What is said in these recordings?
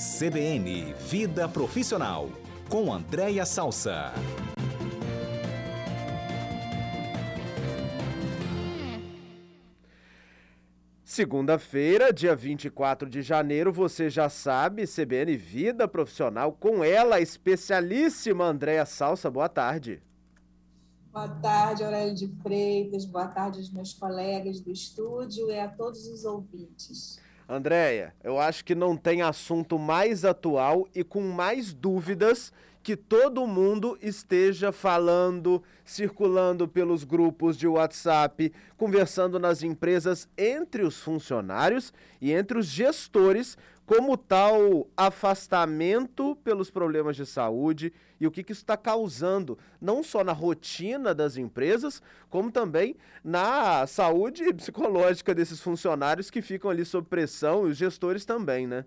CBN Vida Profissional, com Andréia Salsa. Segunda-feira, dia 24 de janeiro, você já sabe, CBN Vida Profissional, com ela, a especialíssima Andréia Salsa. Boa tarde. Boa tarde, Aurélio de Freitas. Boa tarde aos meus colegas do estúdio e a todos os ouvintes. Andréia, eu acho que não tem assunto mais atual e com mais dúvidas que todo mundo esteja falando, circulando pelos grupos de WhatsApp, conversando nas empresas entre os funcionários e entre os gestores, como tal afastamento pelos problemas de saúde e o que, que isso está causando, não só na rotina das empresas, como também na saúde psicológica desses funcionários que ficam ali sob pressão e os gestores também, né?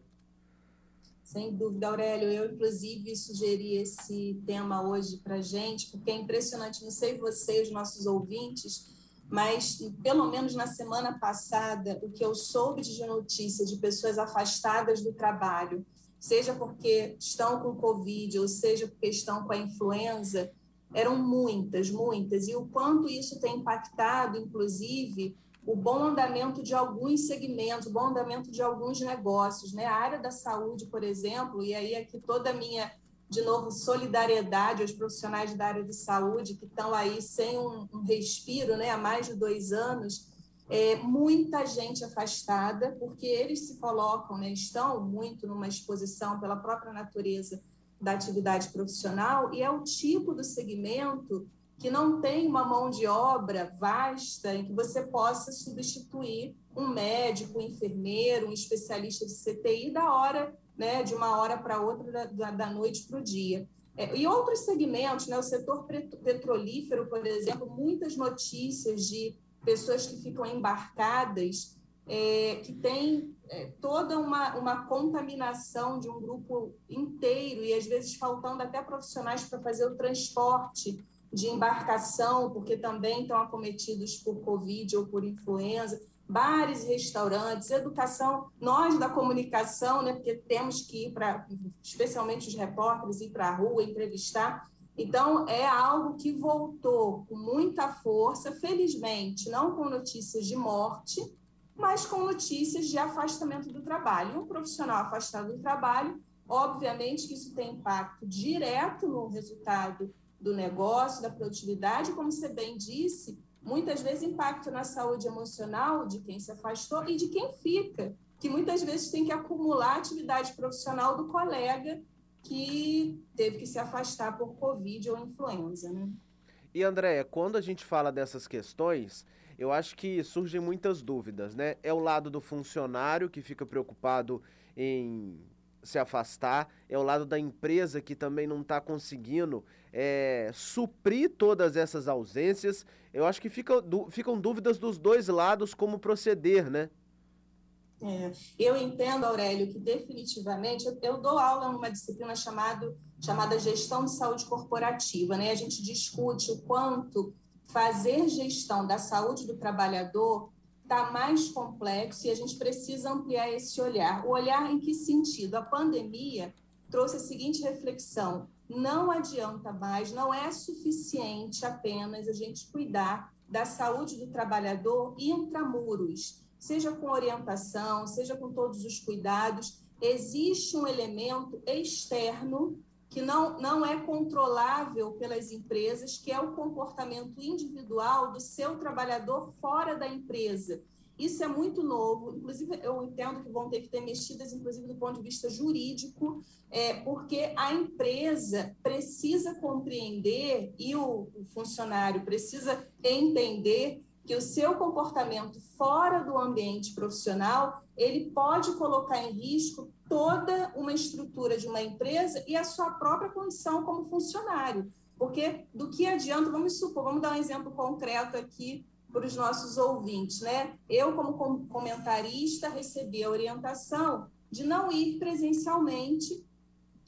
Sem dúvida, Aurélio. Eu, inclusive, sugeri esse tema hoje para gente, porque é impressionante, não sei você, os nossos ouvintes, mas pelo menos na semana passada, o que eu soube de notícia de pessoas afastadas do trabalho, seja porque estão com Covid, ou seja porque estão com a influenza, eram muitas, muitas, e o quanto isso tem impactado, inclusive, o bom andamento de alguns segmentos, o bom andamento de alguns negócios, né? A área da saúde, por exemplo, e aí aqui toda a minha, de novo, solidariedade aos profissionais da área de saúde que estão aí sem um, um respiro, né? Há mais de dois anos, é, muita gente afastada, porque eles se colocam, né? Estão muito numa exposição pela própria natureza da atividade profissional e é o tipo do segmento que não tem uma mão de obra vasta em que você possa substituir um médico, um enfermeiro, um especialista de CTI da hora, né, de uma hora para outra, da, da noite para o dia. É, e outros segmentos, né, o setor petrolífero, por exemplo, muitas notícias de pessoas que ficam embarcadas, é, que tem é, toda uma, uma contaminação de um grupo inteiro, e às vezes faltando até profissionais para fazer o transporte de embarcação, porque também estão acometidos por Covid ou por influenza, bares restaurantes, educação, nós da comunicação, né, porque temos que ir para, especialmente os repórteres, ir para a rua, entrevistar. Então, é algo que voltou com muita força, felizmente, não com notícias de morte, mas com notícias de afastamento do trabalho. Um profissional afastado do trabalho, obviamente que isso tem impacto direto no resultado do negócio, da produtividade, como você bem disse, muitas vezes impacto na saúde emocional de quem se afastou e de quem fica, que muitas vezes tem que acumular atividade profissional do colega que teve que se afastar por Covid ou influenza, né? E Andréia, quando a gente fala dessas questões, eu acho que surgem muitas dúvidas, né? É o lado do funcionário que fica preocupado em se afastar, é o lado da empresa que também não está conseguindo é, suprir todas essas ausências. Eu acho que fica, du, ficam dúvidas dos dois lados como proceder, né? É, eu entendo, Aurélio, que definitivamente eu, eu, dou aula numa disciplina chamado, chamada gestão de saúde corporativa, né? A gente discute o quanto fazer gestão da saúde do trabalhador está mais complexo e a gente precisa ampliar esse olhar. O olhar em que sentido? A pandemia trouxe a seguinte reflexão: não adianta mais, não é suficiente apenas a gente cuidar da saúde do trabalhador intramuros, seja com orientação, seja com todos os cuidados, existe um elemento externo que não, não é controlável pelas empresas, que é o comportamento individual do seu trabalhador fora da empresa. Isso é muito novo, inclusive eu entendo que vão ter que ter mexidas, inclusive do ponto de vista jurídico, é, porque a empresa precisa compreender e o, o funcionário precisa entender que o seu comportamento fora do ambiente profissional ele pode colocar em risco toda uma estrutura de uma empresa e a sua própria condição como funcionário. Porque do que adianta, vamos supor, vamos dar um exemplo concreto aqui para os nossos ouvintes, né? Eu, como comentarista, recebi a orientação de não ir presencialmente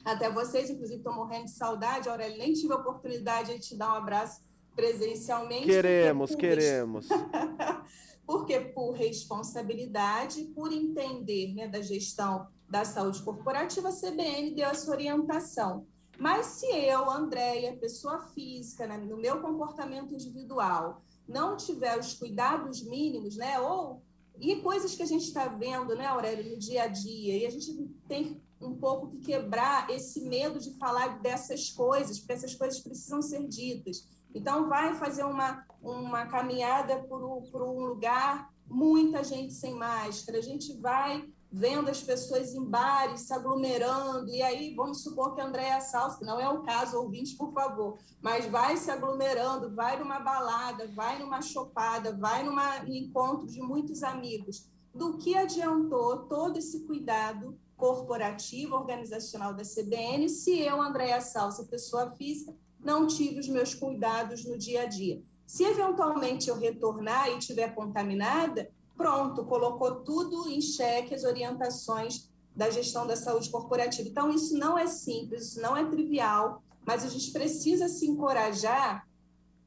até vocês, inclusive estou morrendo de saudade, Aurélio, nem tive a oportunidade de te dar um abraço presencialmente. Queremos, por... queremos. porque por responsabilidade, por entender né, da gestão da saúde corporativa, a CBN deu essa orientação. Mas se eu, Andréia, pessoa física, né, no meu comportamento individual, não tiver os cuidados mínimos, né, ou e coisas que a gente está vendo, né, Aurélio, no dia a dia, e a gente tem um pouco que quebrar esse medo de falar dessas coisas, porque essas coisas precisam ser ditas. Então, vai fazer uma, uma caminhada por, por um lugar, muita gente sem máscara, a gente vai vendo as pessoas em bares se aglomerando, e aí vamos supor que a Andréa Salso, que não é o caso, ouvinte, por favor, mas vai se aglomerando, vai numa balada, vai numa chopada, vai num encontro de muitos amigos. Do que adiantou todo esse cuidado corporativo, organizacional da CBN, se eu, Andréa Salsa, pessoa física, não tive os meus cuidados no dia a dia? Se eventualmente eu retornar e estiver contaminada, pronto, colocou tudo em xeque as orientações da gestão da saúde corporativa. Então, isso não é simples, isso não é trivial, mas a gente precisa se encorajar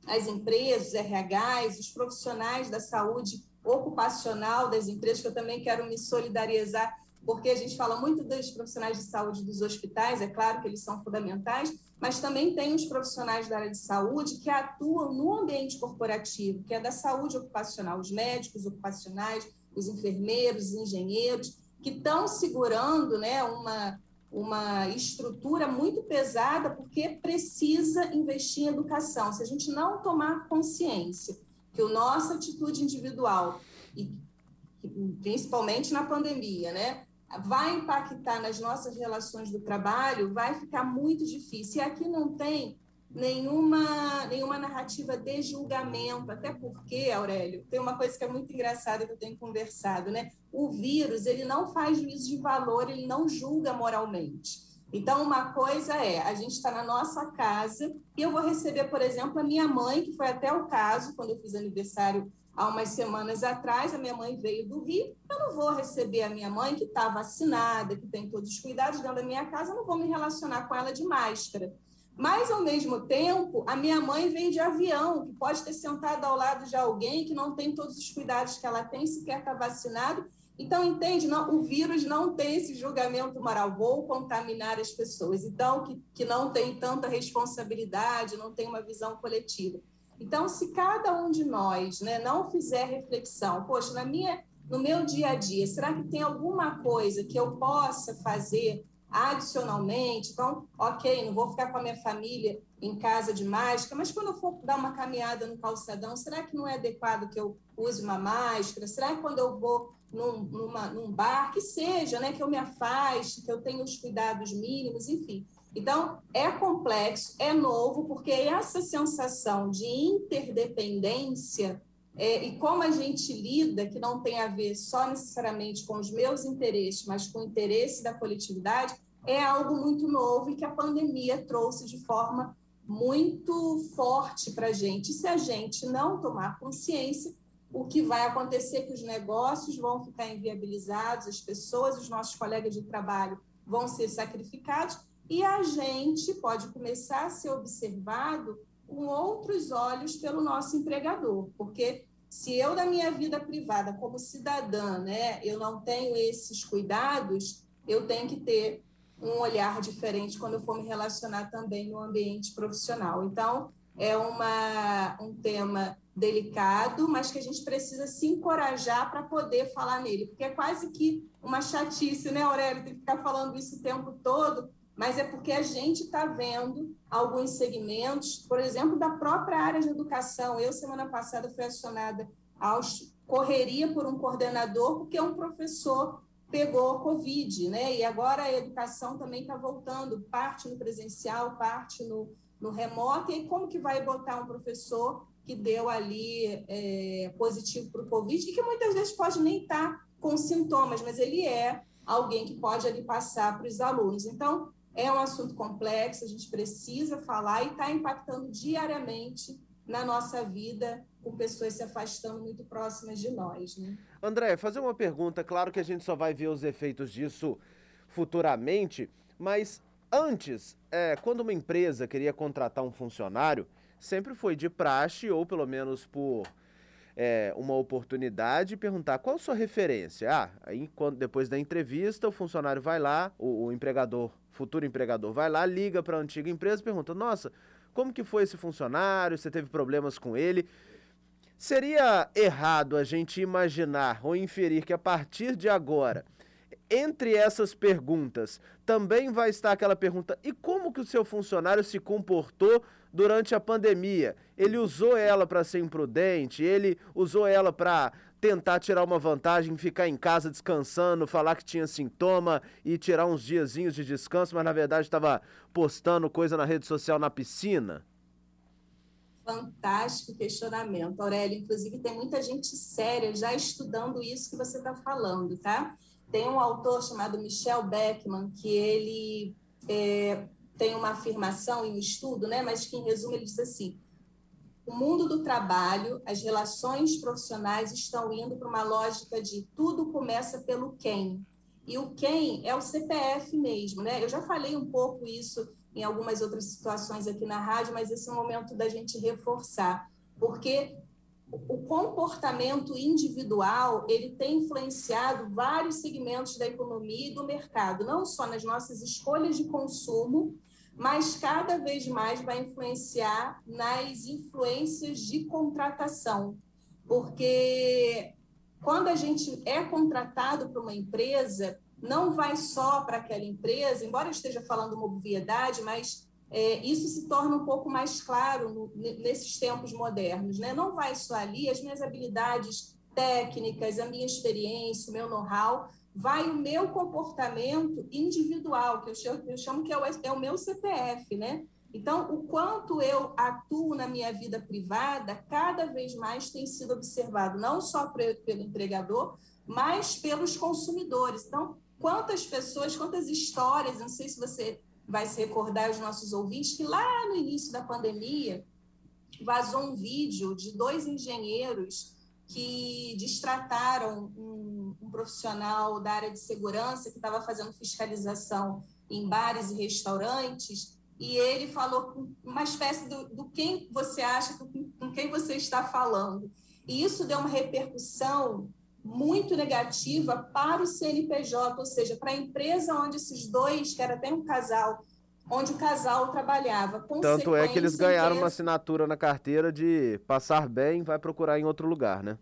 as empresas, os RHs, os profissionais da saúde ocupacional das empresas, que eu também quero me solidarizar, porque a gente fala muito dos profissionais de saúde dos hospitais, é claro que eles são fundamentais, mas também tem os profissionais da área de saúde que atuam no ambiente corporativo, que é da saúde ocupacional, os médicos ocupacionais, os enfermeiros, os engenheiros, que estão segurando né, uma, uma estrutura muito pesada, porque precisa investir em educação. Se a gente não tomar consciência que a nossa atitude individual, e principalmente na pandemia, né, vai impactar nas nossas relações do trabalho, vai ficar muito difícil. E aqui não tem nenhuma, nenhuma narrativa de julgamento, até porque, Aurélio, tem uma coisa que é muito engraçada que eu tenho conversado, né? O vírus, ele não faz juízo de valor, ele não julga moralmente. Então, uma coisa é, a gente está na nossa casa e eu vou receber, por exemplo, a minha mãe, que foi até o caso, quando eu fiz aniversário há umas semanas atrás, a minha mãe veio do Rio, eu não vou receber a minha mãe, que está vacinada, que tem todos os cuidados dentro da minha casa, eu não vou me relacionar com ela de máscara. Mas, ao mesmo tempo, a minha mãe vem de avião, que pode ter sentado ao lado de alguém que não tem todos os cuidados que ela tem, sequer está vacinado. Então, entende? Não, o vírus não tem esse julgamento moral, vou contaminar as pessoas. Então, que, que não tem tanta responsabilidade, não tem uma visão coletiva. Então, se cada um de nós né, não fizer reflexão, poxa, na minha, no meu dia a dia, será que tem alguma coisa que eu possa fazer adicionalmente? Então, ok, não vou ficar com a minha família em casa de máscara, mas quando eu for dar uma caminhada no calçadão, será que não é adequado que eu use uma máscara? Será que quando eu vou num, numa, num bar, que seja, né, que eu me afaste, que eu tenha os cuidados mínimos, enfim. Então, é complexo, é novo, porque essa sensação de interdependência é, e como a gente lida, que não tem a ver só necessariamente com os meus interesses, mas com o interesse da coletividade, é algo muito novo e que a pandemia trouxe de forma muito forte para a gente. Se a gente não tomar consciência, o que vai acontecer é que os negócios vão ficar inviabilizados, as pessoas, os nossos colegas de trabalho vão ser sacrificados e a gente pode começar a ser observado com outros olhos pelo nosso empregador, porque se eu da minha vida privada como cidadã, né, eu não tenho esses cuidados, eu tenho que ter um olhar diferente quando eu for me relacionar também no ambiente profissional. Então, é uma, um tema delicado, mas que a gente precisa se encorajar para poder falar nele, porque é quase que uma chatice, né, Aurélio, tem que ficar falando isso o tempo todo, mas é porque a gente está vendo alguns segmentos, por exemplo, da própria área de educação. Eu, semana passada, fui acionada aos correria por um coordenador, porque um professor pegou Covid, né? E agora a educação também está voltando, parte no presencial, parte no, no remoto. E aí, como que vai botar um professor que deu ali é, positivo para o Covid, e que muitas vezes pode nem estar tá com sintomas, mas ele é alguém que pode ali passar para os alunos. Então, é um assunto complexo, a gente precisa falar e está impactando diariamente na nossa vida, com pessoas se afastando muito próximas de nós. Né? André, fazer uma pergunta, claro que a gente só vai ver os efeitos disso futuramente, mas antes, é, quando uma empresa queria contratar um funcionário, sempre foi de praxe, ou pelo menos por é, uma oportunidade perguntar qual a sua referência. Ah, aí quando, depois da entrevista, o funcionário vai lá, o, o empregador, futuro empregador, vai lá, liga para a antiga empresa e pergunta: Nossa, como que foi esse funcionário? Você teve problemas com ele? Seria errado a gente imaginar ou inferir que a partir de agora, entre essas perguntas, também vai estar aquela pergunta: e como que o seu funcionário se comportou durante a pandemia? Ele usou ela para ser imprudente? Ele usou ela para tentar tirar uma vantagem, ficar em casa descansando, falar que tinha sintoma e tirar uns diazinhos de descanso, mas na verdade estava postando coisa na rede social na piscina? Fantástico questionamento, Aurélio. Inclusive, tem muita gente séria já estudando isso que você está falando, tá? Tem um autor chamado Michel Beckman, que ele é, tem uma afirmação e um estudo, né? mas que, em resumo, ele diz assim: o mundo do trabalho, as relações profissionais estão indo para uma lógica de tudo começa pelo quem. E o quem é o CPF mesmo, né? Eu já falei um pouco isso em algumas outras situações aqui na rádio, mas esse é o momento da gente reforçar, porque o comportamento individual ele tem influenciado vários segmentos da economia e do mercado, não só nas nossas escolhas de consumo, mas cada vez mais vai influenciar nas influências de contratação, porque quando a gente é contratado para uma empresa, não vai só para aquela empresa, embora eu esteja falando uma obviedade, mas é, isso se torna um pouco mais claro no, nesses tempos modernos. Né? Não vai só ali as minhas habilidades técnicas, a minha experiência, o meu know-how, vai o meu comportamento individual, que eu chamo, eu chamo que é o, é o meu CPF, né? Então, o quanto eu atuo na minha vida privada, cada vez mais tem sido observado, não só pelo empregador, mas pelos consumidores. Então, quantas pessoas, quantas histórias, não sei se você vai se recordar, os nossos ouvintes, que lá no início da pandemia vazou um vídeo de dois engenheiros que distrataram um, um profissional da área de segurança que estava fazendo fiscalização em bares e restaurantes e ele falou uma espécie do, do quem você acha, com, com quem você está falando. E isso deu uma repercussão muito negativa para o CNPJ, ou seja, para a empresa onde esses dois, que era até um casal, onde o casal trabalhava. Tanto é que eles ganharam uma assinatura na carteira de passar bem, vai procurar em outro lugar, né?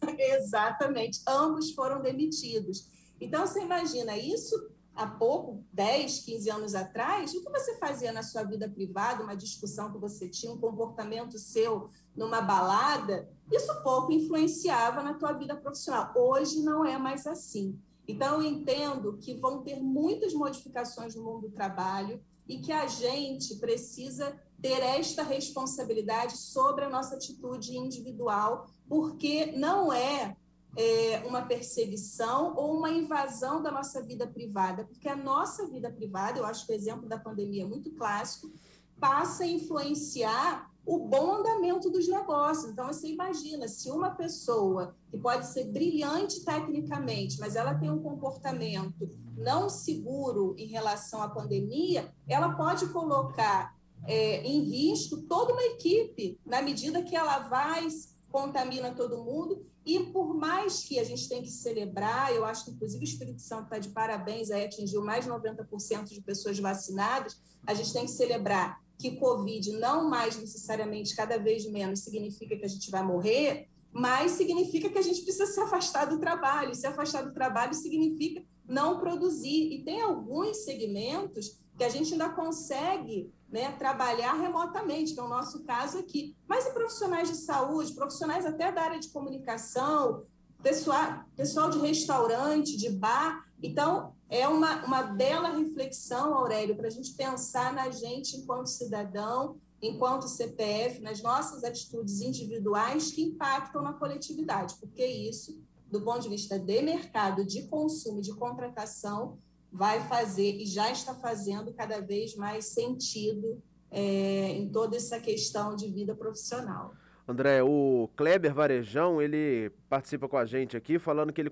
Exatamente. Ambos foram demitidos. Então, você imagina, isso há pouco, 10, 15 anos atrás, o que você fazia na sua vida privada, uma discussão que você tinha, um comportamento seu numa balada, isso pouco influenciava na tua vida profissional. Hoje não é mais assim. Então, eu entendo que vão ter muitas modificações no mundo do trabalho e que a gente precisa ter esta responsabilidade sobre a nossa atitude individual, porque não é é, uma perseguição ou uma invasão da nossa vida privada, porque a nossa vida privada, eu acho que o exemplo da pandemia é muito clássico, passa a influenciar o bom andamento dos negócios. Então, você imagina, se uma pessoa que pode ser brilhante tecnicamente, mas ela tem um comportamento não seguro em relação à pandemia, ela pode colocar é, em risco toda uma equipe, na medida que ela vai contamina todo mundo e por mais que a gente tenha que celebrar, eu acho que inclusive o Espírito Santo está de parabéns, aí atingiu mais de 90% de pessoas vacinadas, a gente tem que celebrar que Covid não mais necessariamente, cada vez menos, significa que a gente vai morrer, mas significa que a gente precisa se afastar do trabalho. Se afastar do trabalho significa não produzir. E tem alguns segmentos que a gente ainda consegue né, trabalhar remotamente, que é o nosso caso aqui. Mas e profissionais de saúde, profissionais até da área de comunicação, pessoal, pessoal de restaurante, de bar. Então, é uma, uma bela reflexão, Aurélio, para a gente pensar na gente enquanto cidadão, enquanto CPF, nas nossas atitudes individuais que impactam na coletividade, porque isso, do ponto de vista de mercado, de consumo, de contratação, vai fazer e já está fazendo cada vez mais sentido é, em toda essa questão de vida profissional. André, o Kleber Varejão, ele participa com a gente aqui, falando que ele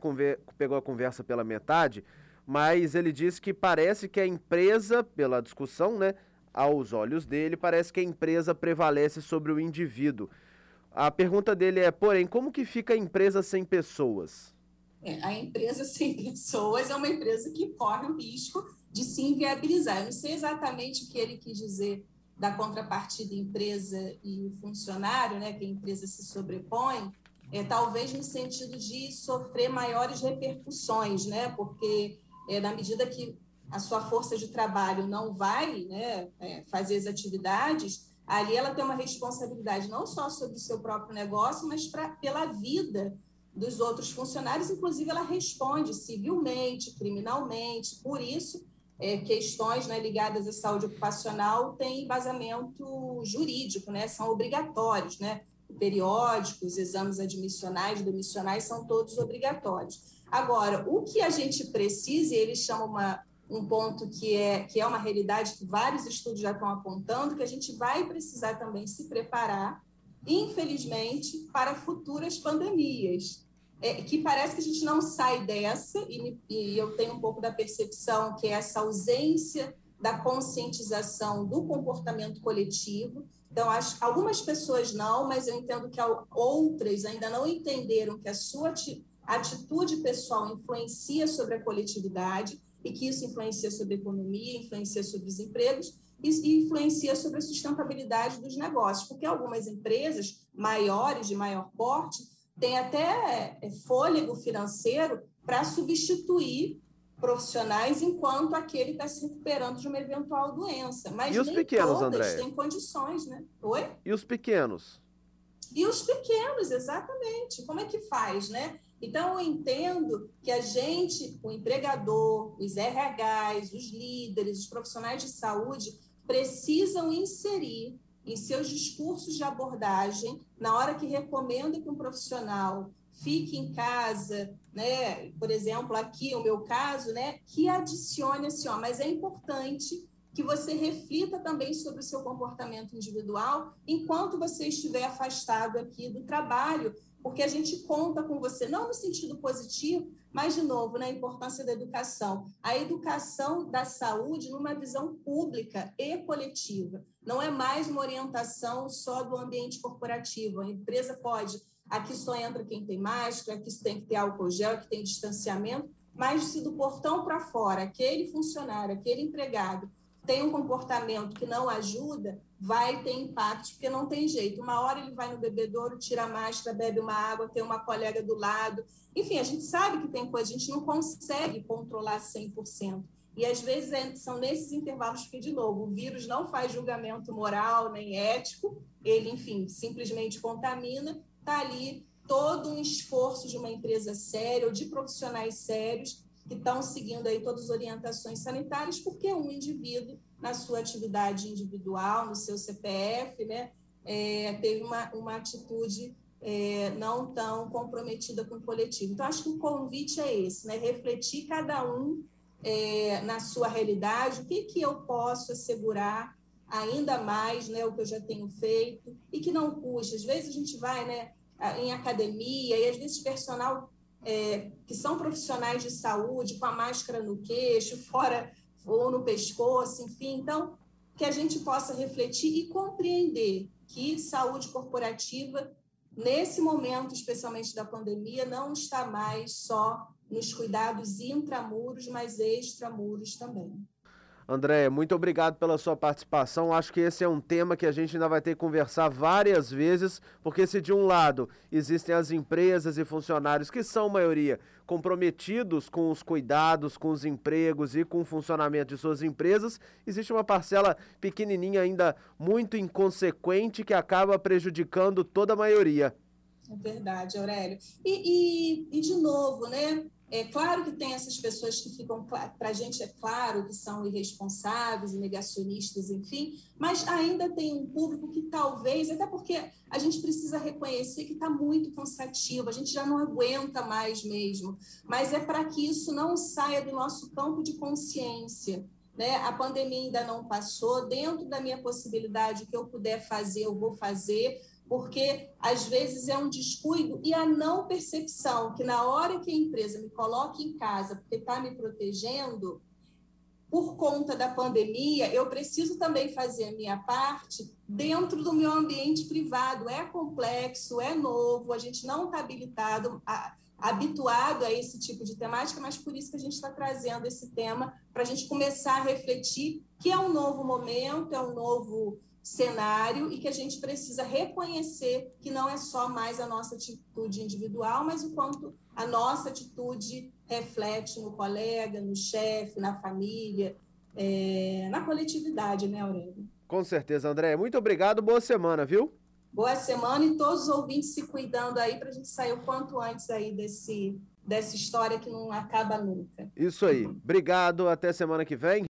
pegou a conversa pela metade, mas ele disse que parece que a empresa, pela discussão, né, aos olhos dele, parece que a empresa prevalece sobre o indivíduo. A pergunta dele é, porém, como que fica a empresa sem pessoas? É, a empresa sem pessoas é uma empresa que corre o risco de se inviabilizar. Eu não sei exatamente o que ele quis dizer da contrapartida empresa e funcionário, né, que a empresa se sobrepõe, é, talvez no sentido de sofrer maiores repercussões, né, porque é, na medida que a sua força de trabalho não vai né, é, fazer as atividades, ali ela tem uma responsabilidade não só sobre o seu próprio negócio, mas pra, pela vida dos outros funcionários, inclusive ela responde civilmente, criminalmente, por isso é, questões né, ligadas à saúde ocupacional têm embasamento jurídico, né, são obrigatórios, né, periódicos, exames admissionais, demissionais, são todos obrigatórios. Agora, o que a gente precisa, e eles chamam uma, um ponto que é, que é uma realidade que vários estudos já estão apontando, que a gente vai precisar também se preparar, infelizmente, para futuras pandemias. É, que parece que a gente não sai dessa, e, e eu tenho um pouco da percepção que é essa ausência da conscientização do comportamento coletivo. Então, acho, algumas pessoas não, mas eu entendo que outras ainda não entenderam que a sua atitude pessoal influencia sobre a coletividade e que isso influencia sobre a economia, influencia sobre os empregos e influencia sobre a sustentabilidade dos negócios, porque algumas empresas maiores, de maior porte, têm até é, fôlego financeiro para substituir profissionais enquanto aquele está se recuperando de uma eventual doença. Mas e os nem pequenos, todas André? têm condições, né? Oi? E os pequenos? E os pequenos, exatamente. Como é que faz, né? Então, eu entendo que a gente, o empregador, os RHs, os líderes, os profissionais de saúde, precisam inserir em seus discursos de abordagem, na hora que recomenda que um profissional fique em casa, né? Por exemplo, aqui o meu caso, né? Que adicione assim, ó, mas é importante que você reflita também sobre o seu comportamento individual enquanto você estiver afastado aqui do trabalho, porque a gente conta com você, não no sentido positivo, mas, de novo, na né, importância da educação. A educação da saúde numa visão pública e coletiva. Não é mais uma orientação só do ambiente corporativo. A empresa pode, aqui só entra quem tem máscara, aqui tem que ter álcool gel, aqui tem distanciamento, mas se do portão para fora, aquele funcionário, aquele empregado tem um comportamento que não ajuda, vai ter impacto, porque não tem jeito. Uma hora ele vai no bebedouro, tira a máscara, bebe uma água, tem uma colega do lado. Enfim, a gente sabe que tem coisa, a gente não consegue controlar 100%. E às vezes é, são nesses intervalos que, de novo, o vírus não faz julgamento moral nem ético, ele, enfim, simplesmente contamina, está ali todo um esforço de uma empresa séria ou de profissionais sérios que estão seguindo aí todas as orientações sanitárias, porque um indivíduo, na sua atividade individual, no seu CPF, né, é, teve uma, uma atitude é, não tão comprometida com o coletivo. Então, acho que o convite é esse, né, refletir cada um é, na sua realidade, o que, que eu posso assegurar ainda mais, né, o que eu já tenho feito, e que não custa. Às vezes a gente vai né, em academia, e às vezes personal é, que são profissionais de saúde, com a máscara no queixo, fora ou no pescoço, enfim. Então, que a gente possa refletir e compreender que saúde corporativa, nesse momento, especialmente da pandemia, não está mais só nos cuidados intramuros, mas extramuros também. André, muito obrigado pela sua participação. Acho que esse é um tema que a gente ainda vai ter que conversar várias vezes, porque se de um lado existem as empresas e funcionários que são maioria comprometidos com os cuidados, com os empregos e com o funcionamento de suas empresas, existe uma parcela pequenininha ainda muito inconsequente que acaba prejudicando toda a maioria. É verdade, Aurélio. E, e, e de novo, né? É claro que tem essas pessoas que ficam, para a gente é claro que são irresponsáveis, negacionistas, enfim, mas ainda tem um público que talvez, até porque a gente precisa reconhecer que está muito cansativo, a gente já não aguenta mais mesmo, mas é para que isso não saia do nosso campo de consciência. Né? A pandemia ainda não passou, dentro da minha possibilidade, o que eu puder fazer, eu vou fazer, porque às vezes é um descuido e a não percepção que na hora que a empresa me coloca em casa porque está me protegendo, por conta da pandemia, eu preciso também fazer a minha parte dentro do meu ambiente privado. É complexo, é novo, a gente não está habilitado, a, habituado a esse tipo de temática, mas por isso que a gente está trazendo esse tema para a gente começar a refletir que é um novo momento, é um novo cenário e que a gente precisa reconhecer que não é só mais a nossa atitude individual, mas o quanto a nossa atitude reflete no colega, no chefe, na família, é, na coletividade, né, Aurélio? Com certeza, André. Muito obrigado, boa semana, viu? Boa semana e todos os ouvintes se cuidando aí para a gente sair o quanto antes aí desse, dessa história que não acaba nunca. Isso aí. Obrigado, até semana que vem.